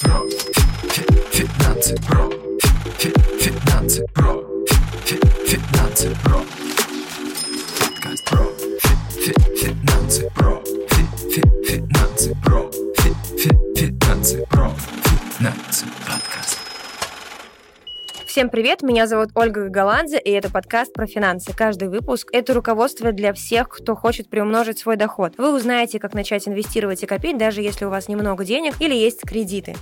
про. Финансы про. Финансы про. Финансы про. Подкаст про. Финансы про. Финансы про. Финансы про. Финансы подкаст. Всем привет, меня зовут Ольга Голландзе, и это подкаст про финансы. Каждый выпуск — это руководство для всех, кто хочет приумножить свой доход. Вы узнаете, как начать инвестировать и копить, даже если у вас немного денег или есть кредиты.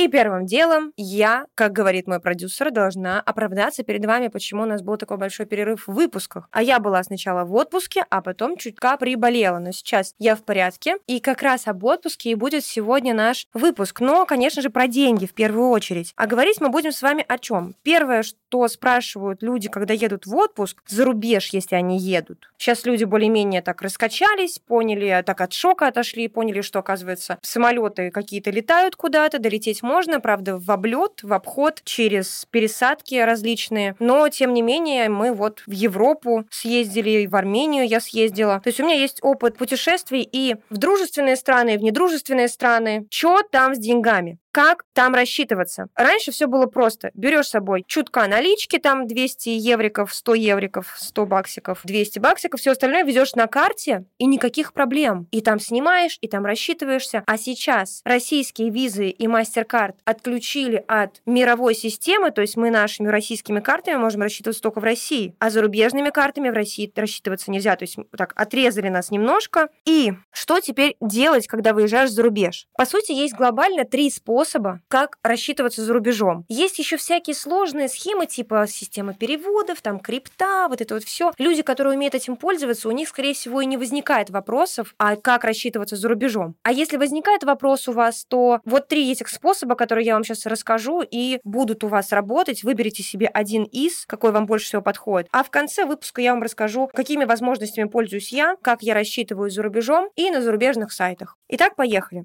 И первым делом я, как говорит мой продюсер, должна оправдаться перед вами, почему у нас был такой большой перерыв в выпусках. А я была сначала в отпуске, а потом чутка приболела. Но сейчас я в порядке. И как раз об отпуске и будет сегодня наш выпуск. Но, конечно же, про деньги в первую очередь. А говорить мы будем с вами о чем? Первое, что спрашивают люди, когда едут в отпуск, за рубеж, если они едут. Сейчас люди более-менее так раскачались, поняли, так от шока отошли, поняли, что, оказывается, самолеты какие-то летают куда-то, долететь можно, правда, в облет, в обход, через пересадки различные. Но, тем не менее, мы вот в Европу съездили, в Армению я съездила. То есть у меня есть опыт путешествий и в дружественные страны, и в недружественные страны. Что там с деньгами? Как там рассчитываться. Раньше все было просто. Берешь с собой чутка налички, там 200 евриков, 100 евриков, 100 баксиков, 200 баксиков, все остальное везешь на карте, и никаких проблем. И там снимаешь, и там рассчитываешься. А сейчас российские визы и MasterCard отключили от мировой системы, то есть мы нашими российскими картами можем рассчитываться только в России, а зарубежными картами в России рассчитываться нельзя. То есть так отрезали нас немножко. И что теперь делать, когда выезжаешь за рубеж? По сути, есть глобально три способа способа, как рассчитываться за рубежом. Есть еще всякие сложные схемы, типа система переводов, там крипта, вот это вот все. Люди, которые умеют этим пользоваться, у них, скорее всего, и не возникает вопросов, а как рассчитываться за рубежом. А если возникает вопрос у вас, то вот три этих способа, которые я вам сейчас расскажу, и будут у вас работать. Выберите себе один из, какой вам больше всего подходит. А в конце выпуска я вам расскажу, какими возможностями пользуюсь я, как я рассчитываю за рубежом и на зарубежных сайтах. Итак, поехали.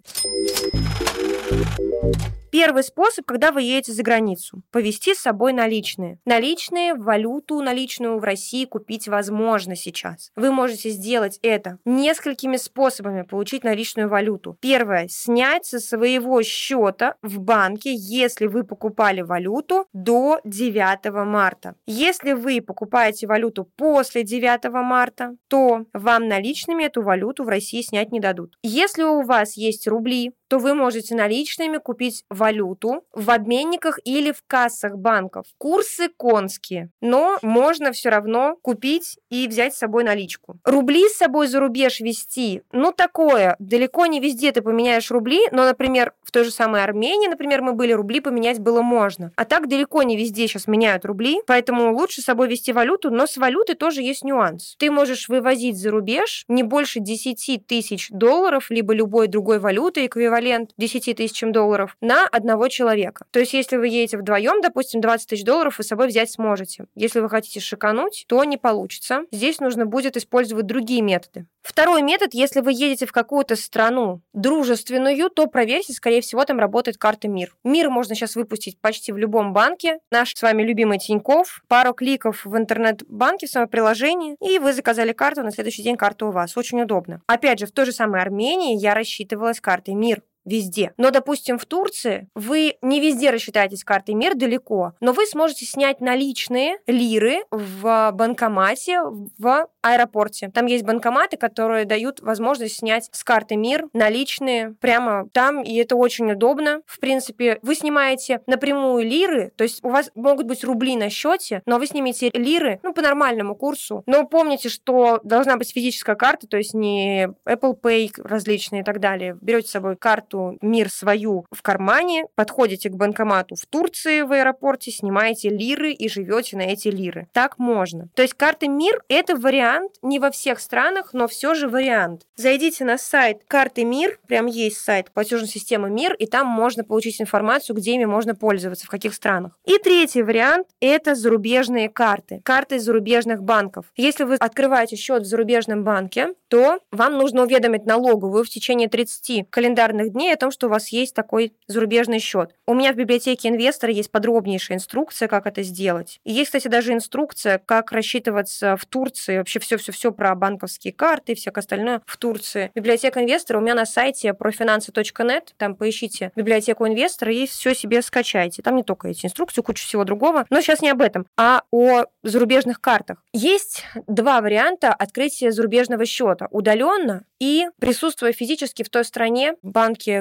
Первый способ, когда вы едете за границу, повезти с собой наличные. Наличные, валюту наличную в России купить возможно сейчас. Вы можете сделать это несколькими способами получить наличную валюту. Первое, снять со своего счета в банке, если вы покупали валюту до 9 марта. Если вы покупаете валюту после 9 марта, то вам наличными эту валюту в России снять не дадут. Если у вас есть рубли, то вы можете наличными купить валюту в обменниках или в кассах банков. Курсы конские, но можно все равно купить и взять с собой наличку. Рубли с собой за рубеж вести, ну такое, далеко не везде ты поменяешь рубли, но, например, в той же самой Армении, например, мы были, рубли поменять было можно. А так далеко не везде сейчас меняют рубли, поэтому лучше с собой вести валюту, но с валютой тоже есть нюанс. Ты можешь вывозить за рубеж не больше 10 тысяч долларов, либо любой другой валюты, эквивалент эквивалент 10 тысячам долларов на одного человека. То есть, если вы едете вдвоем, допустим, 20 тысяч долларов вы с собой взять сможете. Если вы хотите шикануть, то не получится. Здесь нужно будет использовать другие методы. Второй метод, если вы едете в какую-то страну дружественную, то проверьте, скорее всего, там работает карта МИР. МИР можно сейчас выпустить почти в любом банке. Наш с вами любимый Тиньков. Пару кликов в интернет-банке в своем приложении, и вы заказали карту, на следующий день карта у вас. Очень удобно. Опять же, в той же самой Армении я рассчитывалась картой МИР везде. Но, допустим, в Турции вы не везде рассчитаетесь картой МИР далеко, но вы сможете снять наличные лиры в банкомате в аэропорте. Там есть банкоматы, которые дают возможность снять с карты МИР наличные прямо там, и это очень удобно. В принципе, вы снимаете напрямую лиры, то есть у вас могут быть рубли на счете, но вы снимете лиры, ну, по нормальному курсу. Но помните, что должна быть физическая карта, то есть не Apple Pay различные и так далее. Берете с собой карту карту МИР свою в кармане, подходите к банкомату в Турции в аэропорте, снимаете лиры и живете на эти лиры. Так можно. То есть карты МИР – это вариант не во всех странах, но все же вариант. Зайдите на сайт карты МИР, прям есть сайт платежной системы МИР, и там можно получить информацию, где ими можно пользоваться, в каких странах. И третий вариант – это зарубежные карты. Карты зарубежных банков. Если вы открываете счет в зарубежном банке, то вам нужно уведомить налоговую в течение 30 календарных дней заявление о том, что у вас есть такой зарубежный счет. У меня в библиотеке инвестора есть подробнейшая инструкция, как это сделать. И есть, кстати, даже инструкция, как рассчитываться в Турции, вообще все-все-все про банковские карты и все остальное в Турции. Библиотека инвестора у меня на сайте профинансы.нет, там поищите библиотеку инвестора и все себе скачайте. Там не только эти инструкции, куча всего другого. Но сейчас не об этом, а о зарубежных картах. Есть два варианта открытия зарубежного счета. Удаленно и присутствуя физически в той стране,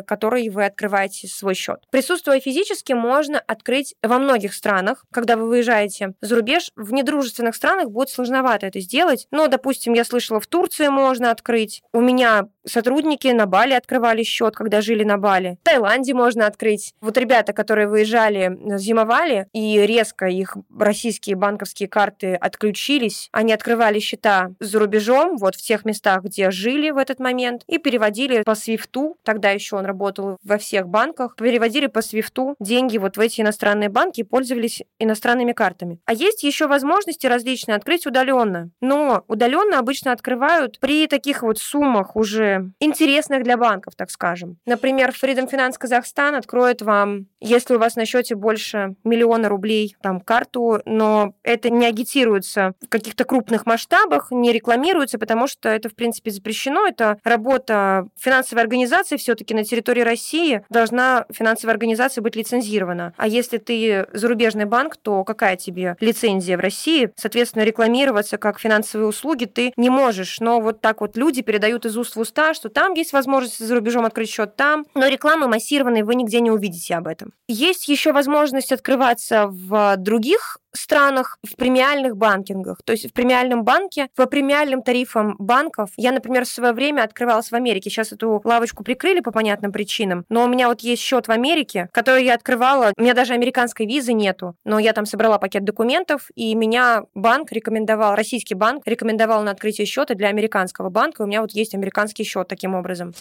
банке, вы открываете свой счет. Присутствуя физически можно открыть во многих странах. Когда вы выезжаете за рубеж, в недружественных странах будет сложновато это сделать. Но, допустим, я слышала, в Турции можно открыть. У меня сотрудники на Бали открывали счет, когда жили на Бали. В Таиланде можно открыть. Вот ребята, которые выезжали, зимовали, и резко их российские банковские карты отключились, они открывали счета за рубежом, вот в тех местах, где жили в этот момент, и переводили по свифту, тогда еще он работал во всех банках, переводили по свифту деньги вот в эти иностранные банки и пользовались иностранными картами. А есть еще возможности различные открыть удаленно. Но удаленно обычно открывают при таких вот суммах уже интересных для банков, так скажем. Например, Freedom Finance Казахстан откроет вам, если у вас на счете больше миллиона рублей, там карту, но это не агитируется в каких-то крупных масштабах, не рекламируется, потому что это, в принципе, запрещено. Это работа финансовой организации все-таки на территории России должна финансовая организация быть лицензирована. А если ты зарубежный банк, то какая тебе лицензия в России? Соответственно, рекламироваться как финансовые услуги ты не можешь. Но вот так вот люди передают из уст в уста, что там есть возможность за рубежом открыть счет там, но рекламы массированной вы нигде не увидите об этом. Есть еще возможность открываться в других странах в премиальных банкингах. То есть в премиальном банке, по премиальным тарифам банков, я, например, в свое время открывалась в Америке. Сейчас эту лавочку прикрыли по понятным причинам, но у меня вот есть счет в Америке, который я открывала. У меня даже американской визы нету, но я там собрала пакет документов, и меня банк рекомендовал, российский банк рекомендовал на открытие счета для американского банка. У меня вот есть американский счет таким образом.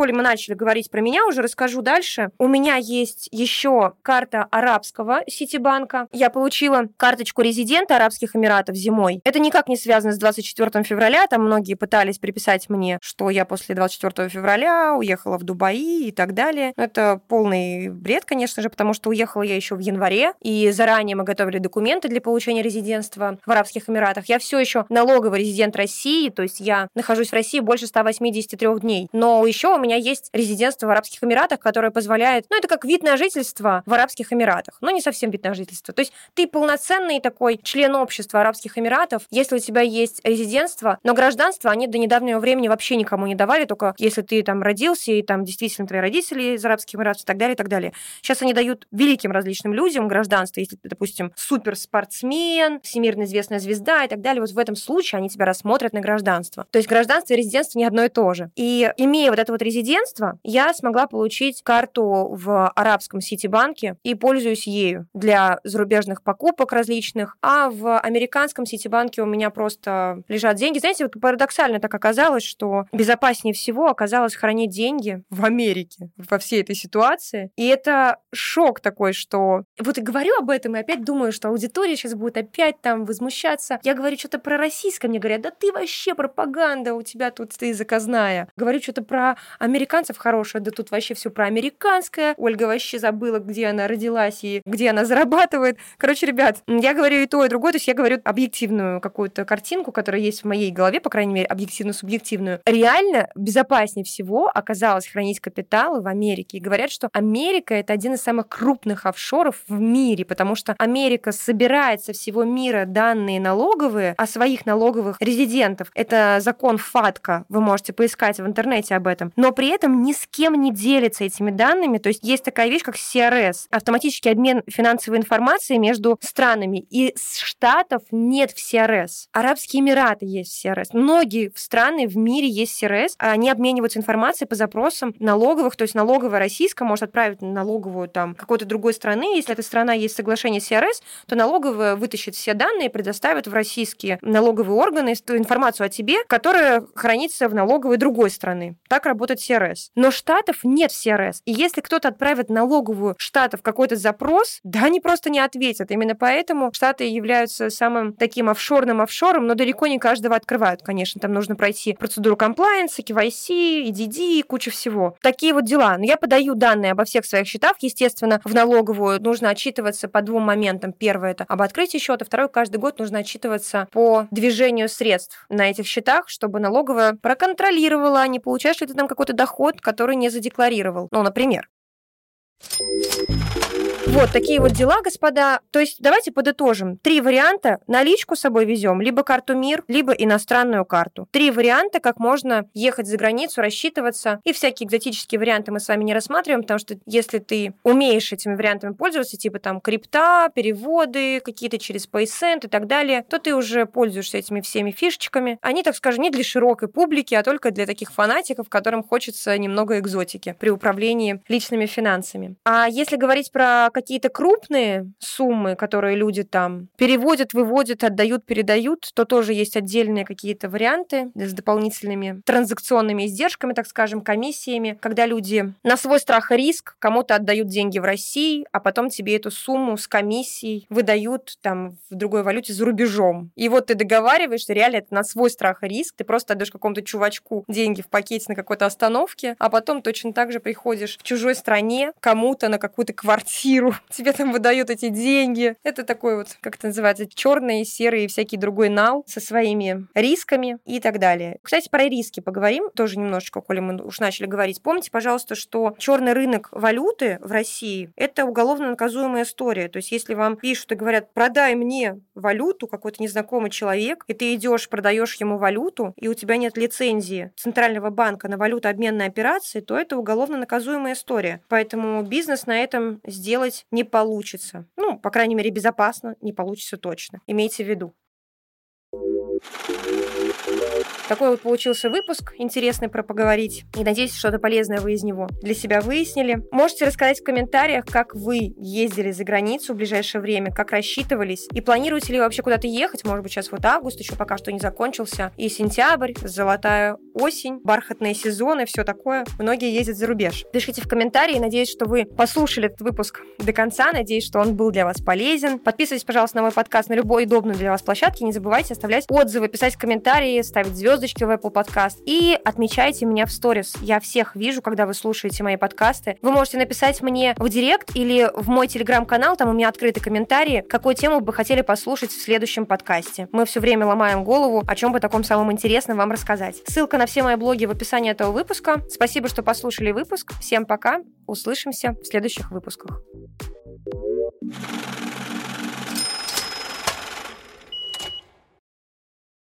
Коли мы начали говорить про меня, уже расскажу дальше. У меня есть еще карта арабского Ситибанка. Я получила карточку резидента Арабских Эмиратов зимой. Это никак не связано с 24 февраля. Там многие пытались приписать мне, что я после 24 февраля уехала в Дубаи и так далее. Это полный бред, конечно же, потому что уехала я еще в январе, и заранее мы готовили документы для получения резидентства в Арабских Эмиратах. Я все еще налоговый резидент России, то есть я нахожусь в России больше 183 дней. Но еще у меня есть резидентство в Арабских Эмиратах, которое позволяет, ну, это как вид на жительство в Арабских Эмиратах, но не совсем вид на жительство. То есть ты полноценный такой член общества Арабских Эмиратов, если у тебя есть резидентство, но гражданство они до недавнего времени вообще никому не давали, только если ты там родился, и там действительно твои родители из Арабских Эмиратов и так далее, и так далее. Сейчас они дают великим различным людям гражданство, если ты, допустим, суперспортсмен, всемирно известная звезда и так далее, вот в этом случае они тебя рассмотрят на гражданство. То есть гражданство и резидентство не одно и то же. И имея вот это вот резидентство, я смогла получить карту в арабском Ситибанке и пользуюсь ею для зарубежных покупок различных, а в американском Ситибанке у меня просто лежат деньги. Знаете, вот парадоксально так оказалось, что безопаснее всего оказалось хранить деньги в Америке во всей этой ситуации. И это шок такой, что вот и говорю об этом, и опять думаю, что аудитория сейчас будет опять там возмущаться. Я говорю что-то про российское, мне говорят, да ты вообще пропаганда, у тебя тут ты заказная. Что-то про американцев хорошее, да тут вообще все про американское. Ольга вообще забыла, где она родилась и где она зарабатывает. Короче, ребят, я говорю и то, и другое, то есть я говорю объективную какую-то картинку, которая есть в моей голове, по крайней мере, объективно-субъективную. Реально безопаснее всего оказалось хранить капиталы в Америке. И говорят, что Америка — это один из самых крупных офшоров в мире, потому что Америка собирает со всего мира данные налоговые о своих налоговых резидентов. Это закон ФАТКА, вы можете поискать в интернете об этом, но при этом ни с кем не делится этими данными. То есть есть такая вещь, как CRS, автоматический обмен финансовой информацией между странами. И с штатов нет в CRS. Арабские Эмираты есть в CRS. Многие страны в мире есть CRS. Они обмениваются информацией по запросам налоговых, то есть налоговая российская может отправить налоговую там какой-то другой страны. Если эта страна есть соглашение CRS, то налоговая вытащит все данные и предоставит в российские налоговые органы ту информацию о тебе, которая хранится в налоговой другой стране страны. Так работает CRS. Но штатов нет в CRS. И если кто-то отправит налоговую штатов какой-то запрос, да, они просто не ответят. Именно поэтому штаты являются самым таким офшорным офшором, но далеко не каждого открывают, конечно. Там нужно пройти процедуру комплайенса, KYC, EDD, куча всего. Такие вот дела. Но я подаю данные обо всех своих счетах. Естественно, в налоговую нужно отчитываться по двум моментам. Первое – это об открытии счета. Второе – каждый год нужно отчитываться по движению средств на этих счетах, чтобы налоговая проконтролировала, не получаешь ли ты там какой-то доход, который не задекларировал. Ну, например. Вот такие вот дела, господа. То есть давайте подытожим. Три варианта. Наличку с собой везем, либо карту МИР, либо иностранную карту. Три варианта, как можно ехать за границу, рассчитываться. И всякие экзотические варианты мы с вами не рассматриваем, потому что если ты умеешь этими вариантами пользоваться, типа там крипта, переводы какие-то через PaySend и так далее, то ты уже пользуешься этими всеми фишечками. Они, так скажем, не для широкой публики, а только для таких фанатиков, которым хочется немного экзотики при управлении личными финансами. А если говорить про какие-то крупные суммы, которые люди там переводят, выводят, отдают, передают, то тоже есть отдельные какие-то варианты с дополнительными транзакционными издержками, так скажем, комиссиями, когда люди на свой страх и риск кому-то отдают деньги в России, а потом тебе эту сумму с комиссией выдают там в другой валюте за рубежом. И вот ты договариваешься, реально это на свой страх и риск, ты просто отдаешь какому-то чувачку деньги в пакете на какой-то остановке, а потом точно так же приходишь в чужой стране кому-то на какую-то квартиру, тебе там выдают эти деньги. Это такой вот, как это называется, черный, серый и всякий другой нал со своими рисками и так далее. Кстати, про риски поговорим тоже немножечко, коли мы уж начали говорить. Помните, пожалуйста, что черный рынок валюты в России – это уголовно наказуемая история. То есть, если вам пишут и говорят, продай мне валюту, какой-то незнакомый человек, и ты идешь, продаешь ему валюту, и у тебя нет лицензии Центрального банка на валютообменные операции, то это уголовно наказуемая история. Поэтому бизнес на этом сделать сделать не получится. Ну, по крайней мере, безопасно не получится точно. Имейте в виду. Такой вот получился выпуск, интересный про поговорить. И надеюсь, что-то полезное вы из него для себя выяснили. Можете рассказать в комментариях, как вы ездили за границу в ближайшее время, как рассчитывались, и планируете ли вообще куда-то ехать. Может быть, сейчас вот август еще пока что не закончился, и сентябрь, золотая осень, бархатные сезоны, все такое. Многие ездят за рубеж. Пишите в комментарии. Надеюсь, что вы послушали этот выпуск до конца. Надеюсь, что он был для вас полезен. Подписывайтесь, пожалуйста, на мой подкаст на любой удобной для вас площадке. Не забывайте оставлять отзывы, писать комментарии, ставить звездочки в Apple Podcast и отмечайте меня в сторис. Я всех вижу, когда вы слушаете мои подкасты. Вы можете написать мне в директ или в мой телеграм-канал, там у меня открыты комментарии, какую тему бы хотели послушать в следующем подкасте. Мы все время ломаем голову, о чем бы таком самом интересном вам рассказать. Ссылка на все мои блоги в описании этого выпуска. Спасибо, что послушали выпуск. Всем пока. Услышимся в следующих выпусках. thank you